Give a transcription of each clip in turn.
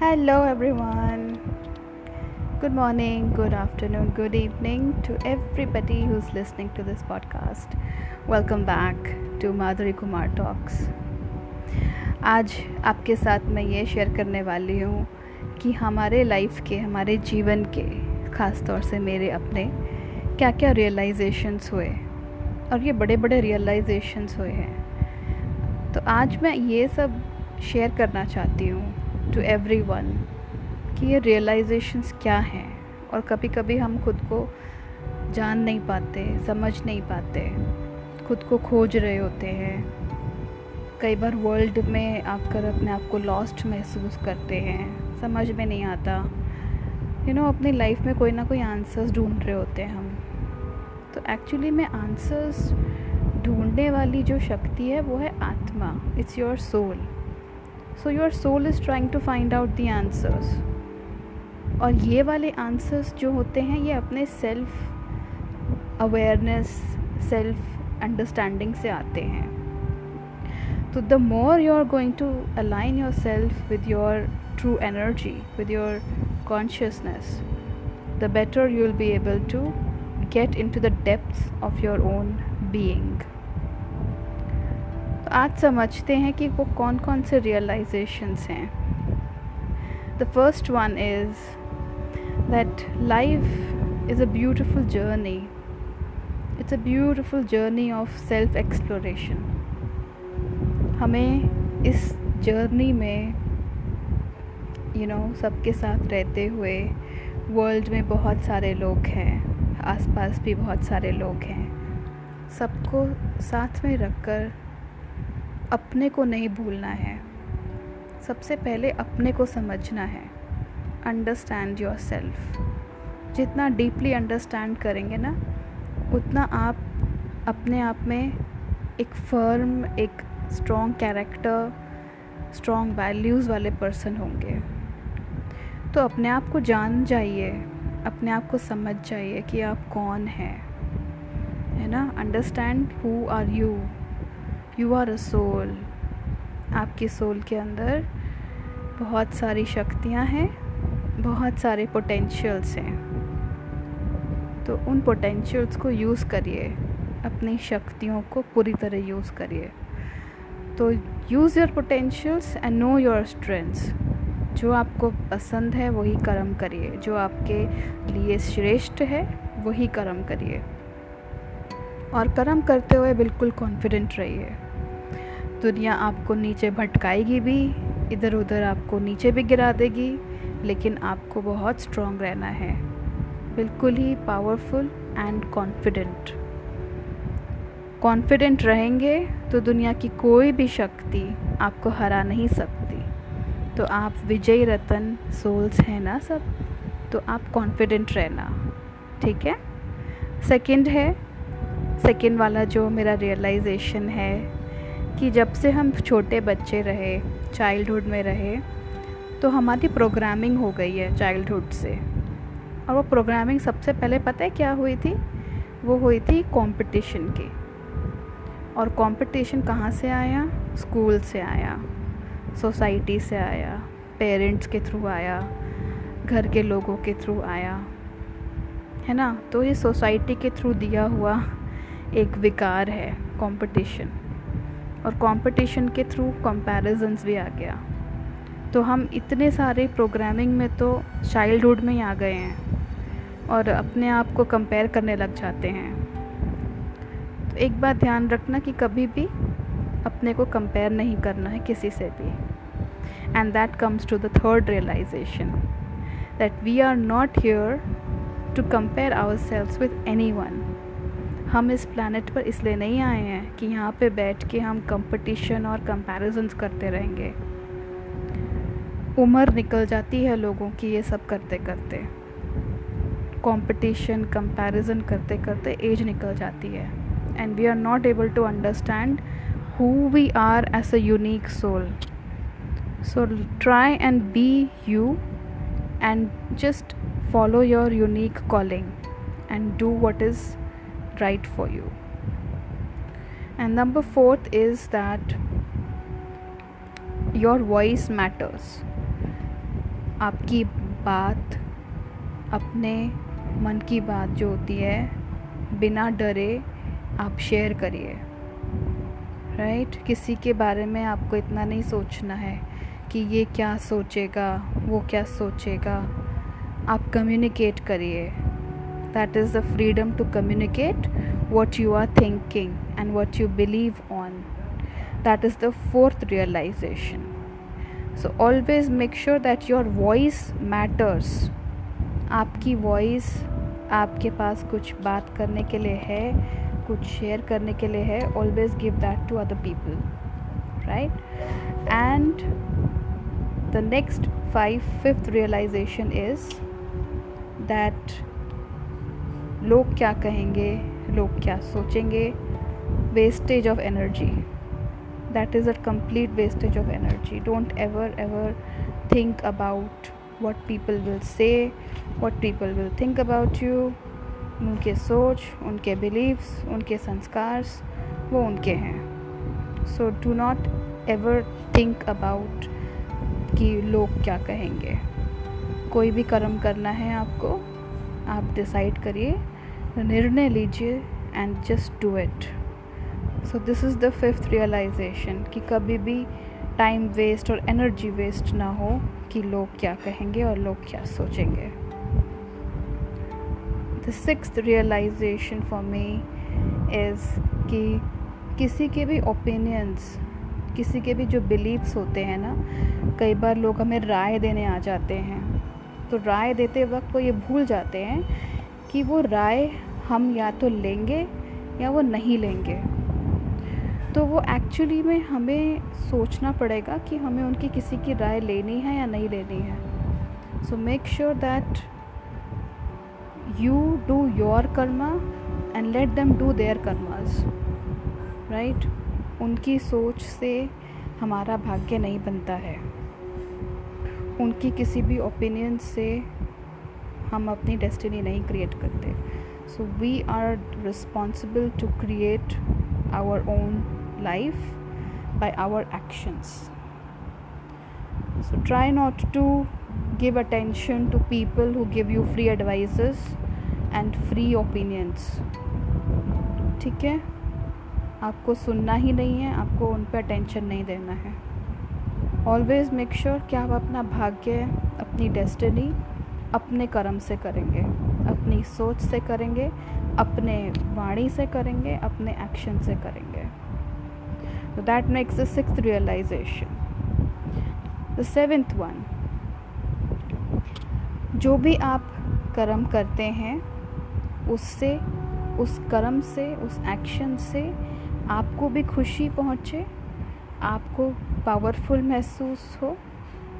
Hello everyone good morning good afternoon good evening to everybody who is listening to this podcast welcome back to Madhuri Kumar talks आज आपके साथ मैं ये share करने वाली हूँ कि हमारे लाइफ के, हमारे जीवन के, ख़ास तौर से मेरे अपने क्या क्या रियलाइजेशंस हुए? और ये बड़े बड़े रियलाइजेशंस हुए हैं। तो आज मैं ये सब शेयर करना चाहती हूँ टू एवरी वन कि ये रियलाइजेशंस क्या हैं और कभी कभी हम खुद को जान नहीं पाते, समझ नहीं पाते, खुद को खोज रहे होते हैं। कई बार वर्ल्ड में आकर अपने आप को लॉस्ट महसूस करते हैं, समझ में नहीं आता। यू नो अपनी लाइफ में कोई ना कोई आंसर्स ढूंढ रहे होते हैं हम। तो एक्चुअली में आंसर्स ढूँढने वाली जो शक्ति है वो है आत्मा it's your soul so your soul is trying to find out the answers और ये वाले आंसर्स जो होते हैं, ये अपने सेल्फ अवेयरनेस सेल्फ अंडरस्टैंडिंग से आते हैं। तो the more you are going to align yourself with your true energy with your consciousness the better you will be able to get into the depth of your own being तो आज समझते हैं कि वो कौन कौन से रियलाइजेशंस हैं। The first one is that life is a beautiful journey it's a beautiful journey of self exploration हमें इस जर्नी में यू you नो know, सबके साथ रहते हुए वर्ल्ड में बहुत सारे लोग हैं आसपास भी बहुत सारे लोग हैं। सबको साथ में रखकर अपने को नहीं भूलना है। सबसे पहले अपने को समझना है। अंडरस्टैंड योर सेल्फ जितना डीपली अंडरस्टैंड करेंगे ना, उतना आप अपने आप में एक फर्म एक स्ट्रॉन्ग कैरेक्टर स्ट्रॉन्ग वैल्यूज़ वाले पर्सन होंगे। तो अपने आप को जान जाइए, अपने आप को समझ जाइए कि आप कौन हैं। है ना? Understand who are you you are a soul आपकी सोल के अंदर बहुत सारी शक्तियाँ हैं, बहुत सारे पोटेंशियल्स हैं। तो उन पोटेंशियल्स को यूज़ करिए, अपनी शक्तियों को पूरी तरह यूज़ करिए। तो use your potentials and know your strengths जो आपको पसंद है, वही कर्म करिए। जो आपके लिए श्रेष्ठ है, वही कर्म करिए। और कर्म करते हुए बिल्कुल कॉन्फिडेंट रहिए। दुनिया आपको नीचे भटकाएगी भी इधर उधर आपको नीचे भी गिरा देगी, लेकिन आपको बहुत स्ट्रॉन्ग रहना है। बिल्कुल ही पावरफुल एंड कॉन्फिडेंट कॉन्फिडेंट रहेंगे तो दुनिया की कोई भी शक्ति आपको हरा नहीं सकती। तो आप विजय रतन सोल्स हैं ना सब? तो आप कॉन्फिडेंट रहना। ठीक है? सेकंड है सेकंड वाला जो मेरा रियलाइजेशन है कि जब से हम छोटे बच्चे रहे चाइल्डहुड में रहे तो हमारी प्रोग्रामिंग हो गई है चाइल्डहुड से। और वो प्रोग्रामिंग सबसे पहले पता है क्या हुई थी? वो हुई थी कंपटीशन की। और कंपटीशन कहाँ से आया? स्कूल से आया सोसाइटी से आया पेरेंट्स के थ्रू आया, घर के लोगों के थ्रू आया। है ना? तो ये सोसाइटी के थ्रू दिया हुआ एक विकार है कंपटीशन और कंपटीशन के थ्रू कंपैरिजंस भी आ गया। तो हम इतने सारे प्रोग्रामिंग में तो चाइल्डहुड में ही आ गए हैं और अपने आप को कंपेयर करने लग जाते हैं। तो एक बात ध्यान रखना कि कभी भी अपने को कंपेयर नहीं करना है किसी से भी। And that comes to the third realisation that we are not here to compare ourselves with anyone हम इस प्लानट पर इसलिए नहीं आए हैं कि यहाँ पे बैठ के हम कंपटीशन और कंपैरिजंस करते रहेंगे। उम्र निकल जाती है लोगों की ये सब करते करते। कंपटीशन कंपैरिजन करते करते एज निकल जाती है। And we are not able to understand who we are as a unique soul so try and be you and just follow your unique calling and do what is right for you. And number fourth is that your voice matters. आपकी बात, अपने मन की बात जो होती है, बिना डरे आप शेयर करिए राइट right? किसी के बारे में आपको इतना नहीं सोचना है कि ये क्या सोचेगा, वो क्या सोचेगा आप कम्युनिकेट करिए that is the freedom to communicate what you are thinking and what you believe on that is the fourth realisation so always make sure that your voice matters आपकी वॉइस आपके पास कुछ बात करने के लिए है, कुछ शेयर करने के लिए है always give that to other people right and the next five fifth realisation is that लोग क्या कहेंगे, लोग क्या सोचेंगे? Wastage of energy that is a complete wastage of energy don't ever ever think about what people will say what people will think about you उनके सोच, उनके beliefs उनके संस्कार वो उनके हैं। So do not ever think about कि लोग क्या कहेंगे। कोई भी कर्म करना है आपको, आप डिसाइड करिए। निर्णय लीजिए and just do it so this is the fifth realisation कि कभी भी टाइम वेस्ट और एनर्जी वेस्ट ना हो कि लोग क्या कहेंगे और लोग क्या सोचेंगे. The six realisation for me is कि किसी के भी ओपिनियंस किसी के भी जो बिलीव्स होते हैं ना, कई बार लोग हमें राय देने आ जाते हैं. तो राय देते वक्त वो ये भूल जाते हैं कि वो राय हम या तो लेंगे या वो नहीं लेंगे। तो वो एक्चुअली में हमें सोचना पड़ेगा कि हमें उनकी किसी की राय लेनी है या नहीं लेनी है। So make sure that you do your karma and let them do their karmas right उनकी सोच से हमारा भाग्य नहीं बनता है। उनकी किसी भी ओपिनियन से हम अपनी डेस्टिनी नहीं क्रिएट करते। So we are responsible to create our own life by our actions. So try not to give attention to people who give you free advices and free opinions. ठीक है आपको सुनना ही नहीं है आपको उन पर अटेंशन नहीं देना है ऑलवेज मेक श्योर कि आप अपना भाग्य अपनी डेस्टिनी अपने कर्म से करेंगे, अपनी सोच से करेंगे, अपने वाणी से करेंगे, अपने एक्शन से करेंगे So that makes the sixth realization. The seventh one, जो भी आप कर्म करते हैं, उससे, उस कर्म से, उस एक्शन से आपको भी खुशी पहुँचे, आपको पावरफुल महसूस हो,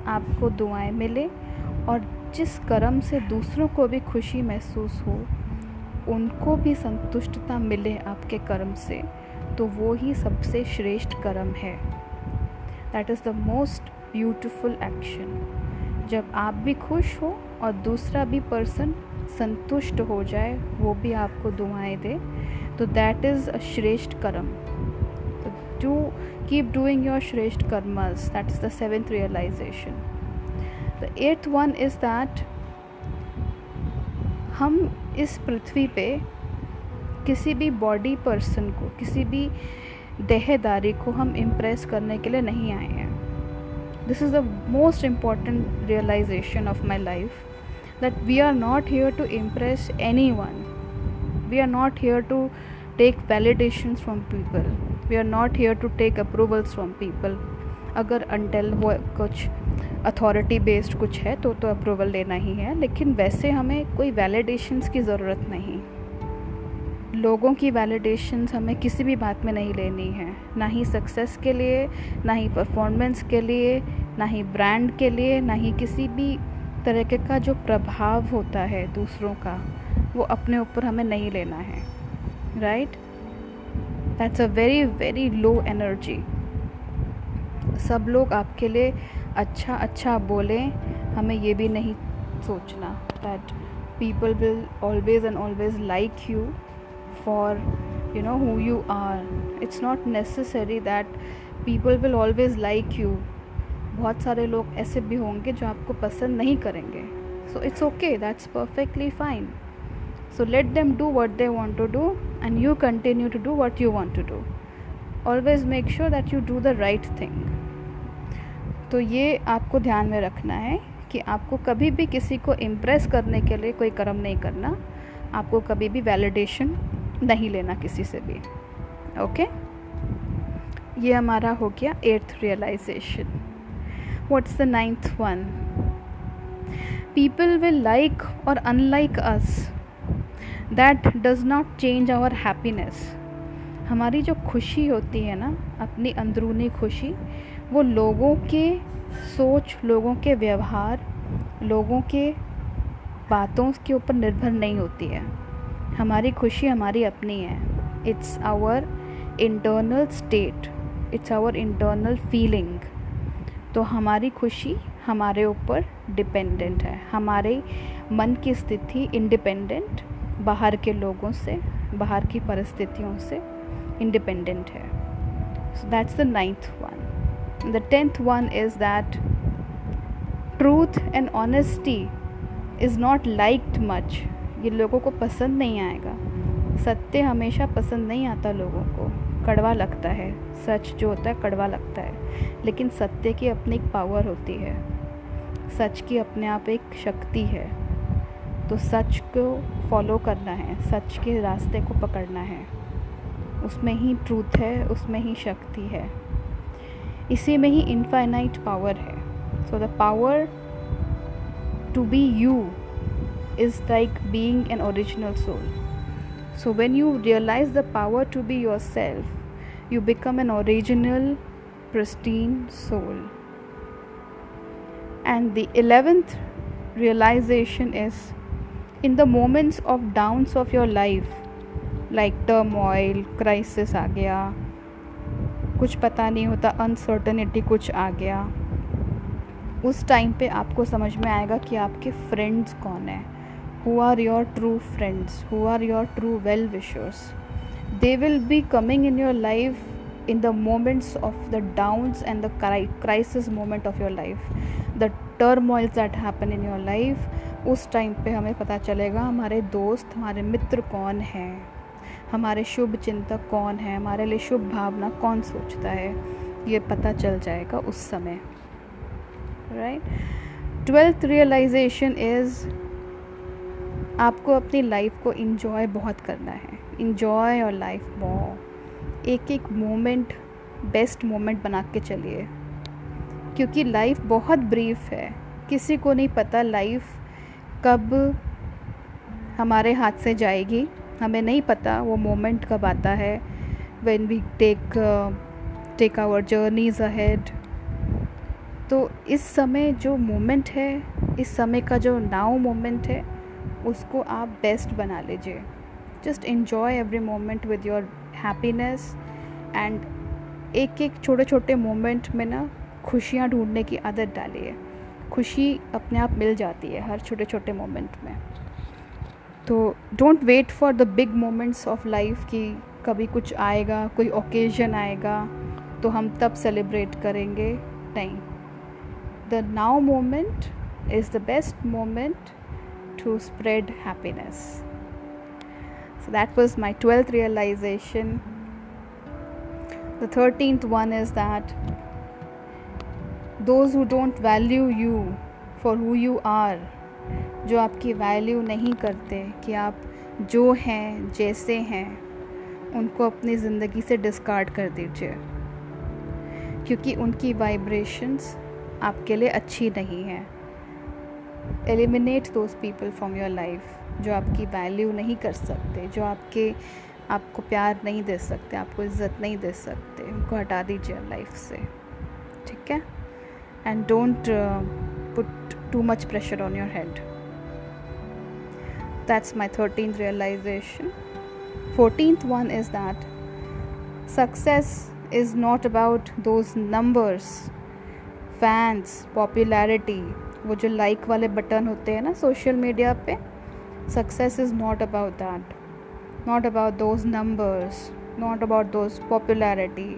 आपको दुआएँ मिले और जिस कर्म से दूसरों को भी खुशी महसूस हो, उनको भी संतुष्टता मिले आपके कर्म से तो वो ही सबसे श्रेष्ठ कर्म है। That is the most beautiful action जब आप भी खुश हो और दूसरा भी पर्सन संतुष्ट हो जाए, वो भी आपको दुआएँ दे। तो that is a shreshtha karma. To keep doing your shreshtha karmas. That is the seventh realisation the eighth one is that हम इस पृथ्वी पे किसी भी बॉडी पर्सन को, किसी भी देहदारी को हम इम्प्रेस करने के लिए नहीं आए हैं। This is the most important realisation of my life that we are not here to impress anyone we are not here to take validation from people we are not here to take approvals from people अगर अनटेल वो कुछ authority based कुछ है तो तो approval लेना ही है। लेकिन वैसे हमें कोई वैलिडेशंस की ज़रूरत नहीं। लोगों की वैलिडेशंस हमें किसी भी बात में नहीं लेनी है। ना ही सक्सेस के लिए, ना ही परफॉर्मेंस के लिए, ना ही ब्रांड के लिए, ना ही किसी भी तरीके का जो प्रभाव होता है दूसरों का, वो अपने ऊपर हमें नहीं लेना है। Right that's a very very low energy सब लोग आपके लिए अच्छा अच्छा बोलें, हमें ये भी नहीं सोचना that people will always and always like you for you know, who you are. It's not necessary that people will always like you. बहुत सारे लोग ऐसे भी होंगे जो आपको पसंद नहीं करेंगे। So it's okay that's perfectly fine so let them do what they want to do and you continue to do what you want to do always make sure that you do the right thing तो ये आपको ध्यान में रखना है कि आपको कभी भी किसी को इम्प्रेस करने के लिए कोई कर्म नहीं करना। आपको कभी भी वैलिडेशन नहीं लेना किसी से भी। ओके ये हमारा हो गया eighth realisation what's the ninth one people will like और unlike us that does not change our happiness हमारी जो खुशी होती है ना, अपनी अंदरूनी खुशी वो लोगों के सोच, लोगों के व्यवहार, लोगों के बातों के ऊपर निर्भर नहीं होती है। हमारी खुशी हमारी अपनी है। It's our internal state it's our internal feeling तो हमारी खुशी हमारे ऊपर डिपेंडेंट है। हमारे मन की स्थिति इंडिपेंडेंट बाहर के लोगों से, बाहर की परिस्थितियों से इंडिपेंडेंट है। So that's the ninth one the tenth one is that truth and honesty is not liked much ये लोगों को पसंद नहीं आएगा। सत्य हमेशा पसंद नहीं आता लोगों को। कड़वा लगता है। सच जो होता है, कड़वा लगता है। लेकिन सत्य की अपनी एक पावर होती है। सच की अपने आप एक शक्ति है। तो सच को फॉलो करना है। सच के रास्ते को पकड़ना है। उसमें ही ट्रूथ है, उसमें ही शक्ति है। इसी में ही इनफाइनाइट पावर है। So the power to be you is like being an original soul so when you realise the power to be yourself you become an original pristine soul and the eleventh realisation is in the moments of downs of your life like turmoil crisis आ गया कुछ पता नहीं होता uncertainty कुछ आ गया। उस time पे आपको समझ में आएगा कि आपके फ्रेंड्स कौन हैं। Who are your true friends who are your true well wishers they will be coming in your life in the moments of the downs and the crisis moment of your life the turmoils that happen in your life उस time पे हमें पता चलेगा, हमारे दोस्त, हमारे मित्र कौन हैं। हमारे शुभ चिंतक कौन है? हमारे लिए शुभ भावना कौन सोचता है? ये पता चल जाएगा उस समय। राइट ट्वेल्थ रियलाइजेशन इज़ आपको अपनी लाइफ को इन्जॉय बहुत करना है। इन्जॉय योर लाइफ मोर एक एक मोमेंट बेस्ट मोमेंट बना के चलिए। क्योंकि लाइफ बहुत ब्रीफ है। किसी को नहीं पता लाइफ कब हमारे हाथ से जाएगी। हमें नहीं पता वो मोमेंट कब आता है when we take take our journeys ahead तो इस समय जो मोमेंट है, इस समय का जो नाउ मोमेंट है, उसको आप बेस्ट बना लीजिए। Just enjoy every moment with your happiness and एक एक छोटे छोटे मोमेंट में ना खुशियाँ ढूँढने की आदत डालिए। खुशी अपने आप मिल जाती है हर छोटे छोटे मोमेंट में। तो don't wait for the big moments of life कि कभी कुछ आएगा, कोई ओकेजन आएगा तो हम तब सेलिब्रेट करेंगे। Time the now moment is the best moment to spread happiness so that was my twelfth realisation the thirteenth one is that those who don't value you for who you are जो आपकी value नहीं करते, कि आप जो हैं, जैसे हैं, उनको अपनी ज़िंदगी से डिस्कार्ड कर दीजिए। क्योंकि उनकी वाइब्रेशंस आपके लिए अच्छी नहीं है। Eliminate those people from your life जो आपकी वैल्यू नहीं कर सकते, जो आपके, आपको प्यार नहीं दे सकते, आपको इज़्ज़त नहीं दे सकते, उनको हटा दीजिए लाइफ से। ठीक है? And don't put too much pressure on your head that's my thirteen realisation fourteenth one is that success is not about those numbers fans popularity वो जो लाइक वाले बटन होते हैं ना सोशल मीडिया पे success is not about that not about those numbers not about those popularity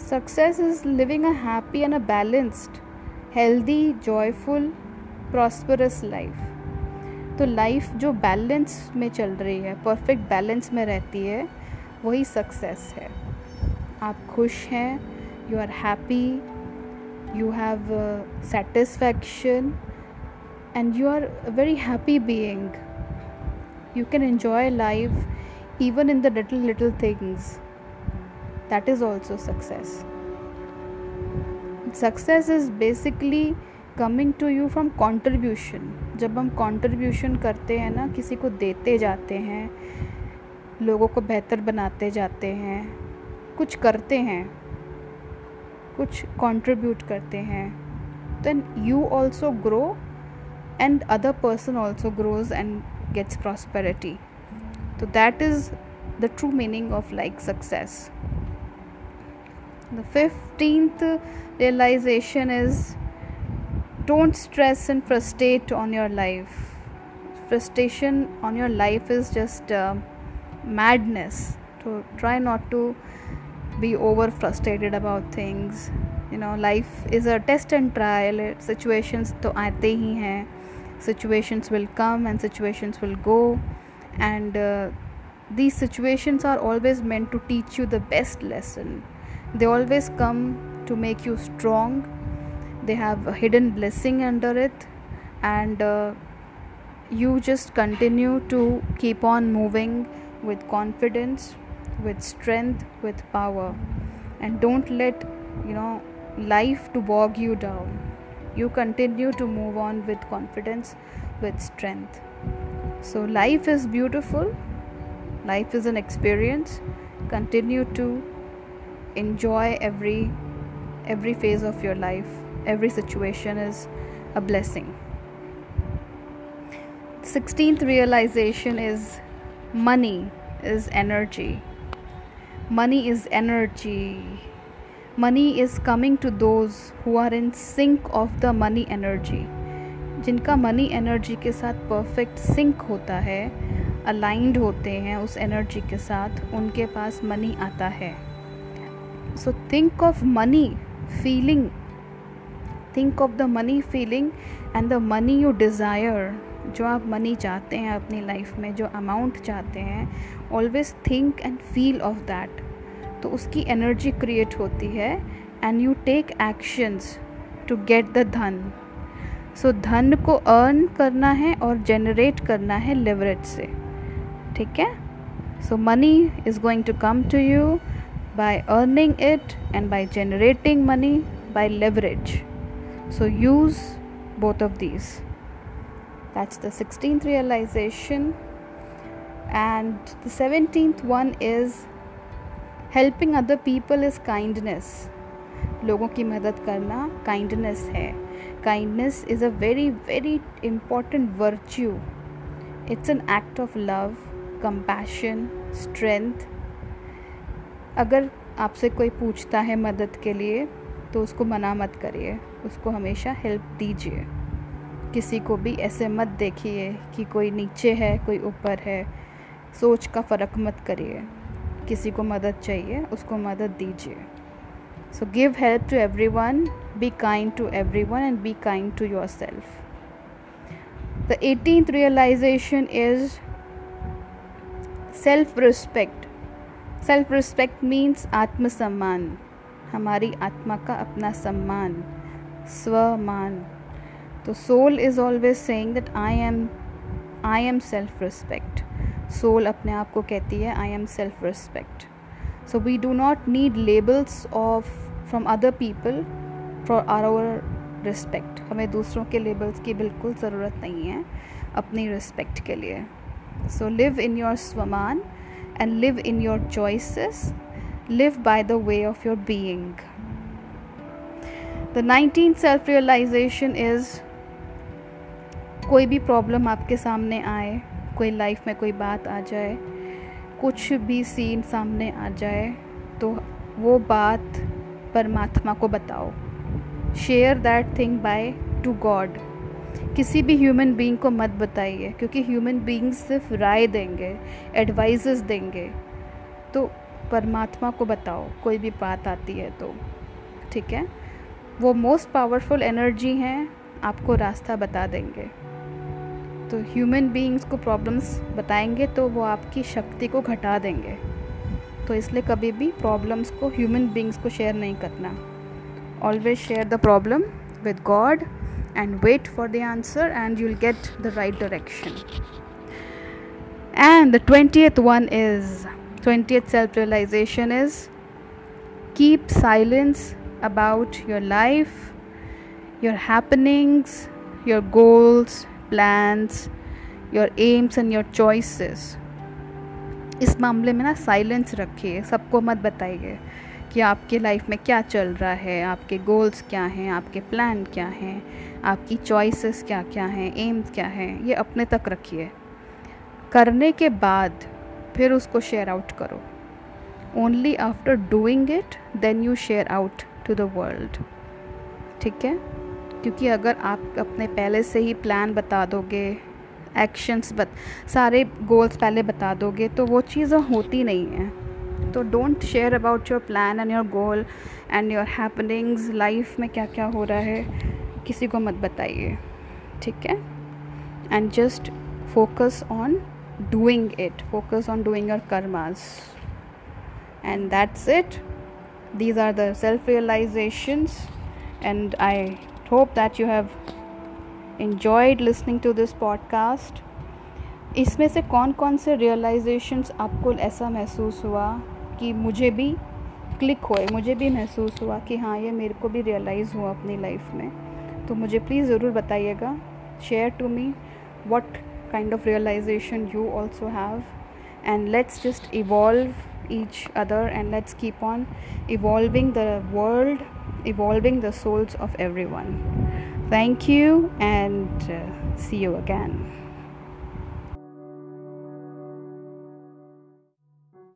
success is living a happy and a balanced healthy joyful prosperous life तो life जो balance में चल रही है परफेक्ट बैलेंस में रहती है, वही सक्सेस है। आप खुश हैं you are happy you have satisfaction and you are very happy being you can enjoy life even in the little little things that is also success success is basically coming to you from contribution जब हम contribution करते हैं ना, किसी को देते जाते हैं, लोगों को बेहतर बनाते जाते हैं, कुछ करते हैं, कुछ कंट्रीब्यूट करते हैं then you also grow and other person also grows and gets prosperity तो that is the true meaning of like success the 15th realization is don't stress and frustrate on your life. Frustration on your life is just uh, madness. So try not to be over frustrated about things. You know life is a test and trial. Situations to aate hi hain. Situations will come and situations will go. And uh, these situations are always meant to teach you the best lesson. They always come to make you strong they have a hidden blessing under it and uh, you just continue to keep on moving with confidence with strength with power. And don't let you know life to bog you down. You continue to move on with confidence with strength. So life is beautiful. Life is an experience. Continue to enjoy every every phase of your life every situation is a blessing 16th realization is money is energy money is energy money is coming to those who are in sync of the money energy जिनका money energy के साथ perfect sink होता है aligned होते हैं उस energy के साथ उनके पास मनी आता है so think of money feeling think of the money feeling and the money you desire जो आप मनी चाहते हैं अपनी लाइफ में, जो अमाउंट चाहते हैं always think and feel of that तो उसकी एनर्जी क्रिएट होती है and you take actions to get the dhan. So dhan को अर्न करना है और जनरेट करना है लेवरेज से. ठीक है? So money is going to come to you by earning it and by generating money by leverage so use both of these. That's the 16th realization. And the 17th one is helping other people is kindness. लोगों की मदद करना kindness है. Kindness is a very very important virtue it's an act of love compassion strength अगर आपसे कोई पूछता है मदद के लिए तो उसको मना मत करिए। उसको हमेशा हेल्प दीजिए। किसी को भी ऐसे मत देखिए कि कोई नीचे है, कोई ऊपर है। सोच का फ़र्क मत करिए। किसी को मदद चाहिए, उसको मदद दीजिए। So give help to everyone be kind to everyone and be kind to yourself the eighteenth realisation is self respect self respect means आत्मसम्मान। हमारी आत्मा का अपना सम्मान। स्वमान तो soul is always saying that I am I am self respect soul अपने आप को कहती है I am self respect so we do not need labels of from other people for are our respect हमें दूसरों के लेबल्स की बिल्कुल ज़रूरत नहीं है अपनी रिस्पेक्ट के लिए. So live in your swaman and live in your choices live by the way of your being the nineteen self realisation is कोई भी प्रॉब्लम आपके सामने आए, कोई लाइफ में कोई बात आ जाए, कुछ भी सीन सामने आ जाए तो वो बात परमात्मा को बताओ। Share that thing by to God किसी भी ह्यूमन बीइंग को मत बताइए, क्योंकि ह्यूमन बीइंग सिर्फ़ राय देंगे एडवाइजेस देंगे। तो परमात्मा को बताओ, कोई भी बात आती है तो ठीक है? वो मोस्ट पावरफुल एनर्जी हैं, आपको रास्ता बता देंगे। तो ह्यूमन बीइंग्स को प्रॉब्लम्स बताएँगे तो वो आपकी शक्ति को घटा देंगे। तो इसलिए कभी भी प्रॉब्लम्स को ह्यूमन बीइंग्स को शेयर नहीं करना। Always share the problem with God and wait for the answer and you'll get the right direction. And the 20th one is 20th self realization is, keep silence about your life, your happenings, your goals, plans, your aims and your choices. इस मामले में ना silence रखिए, सबको मत बताइए कि आपके लाइफ में क्या चल रहा है, आपके गोल्स क्या हैं, आपके प्लान क्या हैं, आपकी चॉइसेस क्या क्या हैं एम्स क्या हैं, ये अपने तक रखिए। करने के बाद फिर उसको शेयर आउट करो। Only after doing it then you share out to the world ठीक है? क्योंकि अगर आप अपने पहले से ही प्लान बता दोगे एक्शंस बत, सारे गोल्स पहले बता दोगे तो वो चीज़ें होती नहीं हैं। तो don't share about your plan and your goal and your happenings life में क्या क्या हो रहा है, किसी को मत बताइए। ठीक है? And just focus on doing it focus on doing your karmas and that's it these are the self realizations and i hope that you have enjoyed listening to this podcast. इसमें से कौन कौन से रियलाइजेशंस आपको ऐसा महसूस हुआ कि मुझे भी क्लिक हुए, मुझे भी महसूस हुआ कि हाँ ये मेरे को भी रियलाइज़ हुआ अपनी लाइफ में। तो मुझे प्लीज़ ज़रूर बताइएगा। Share to me what kind of realisation you also have and let's just evolve each other and let's keep on evolving the world, evolving the souls of everyone. Thank you and uh, see you again.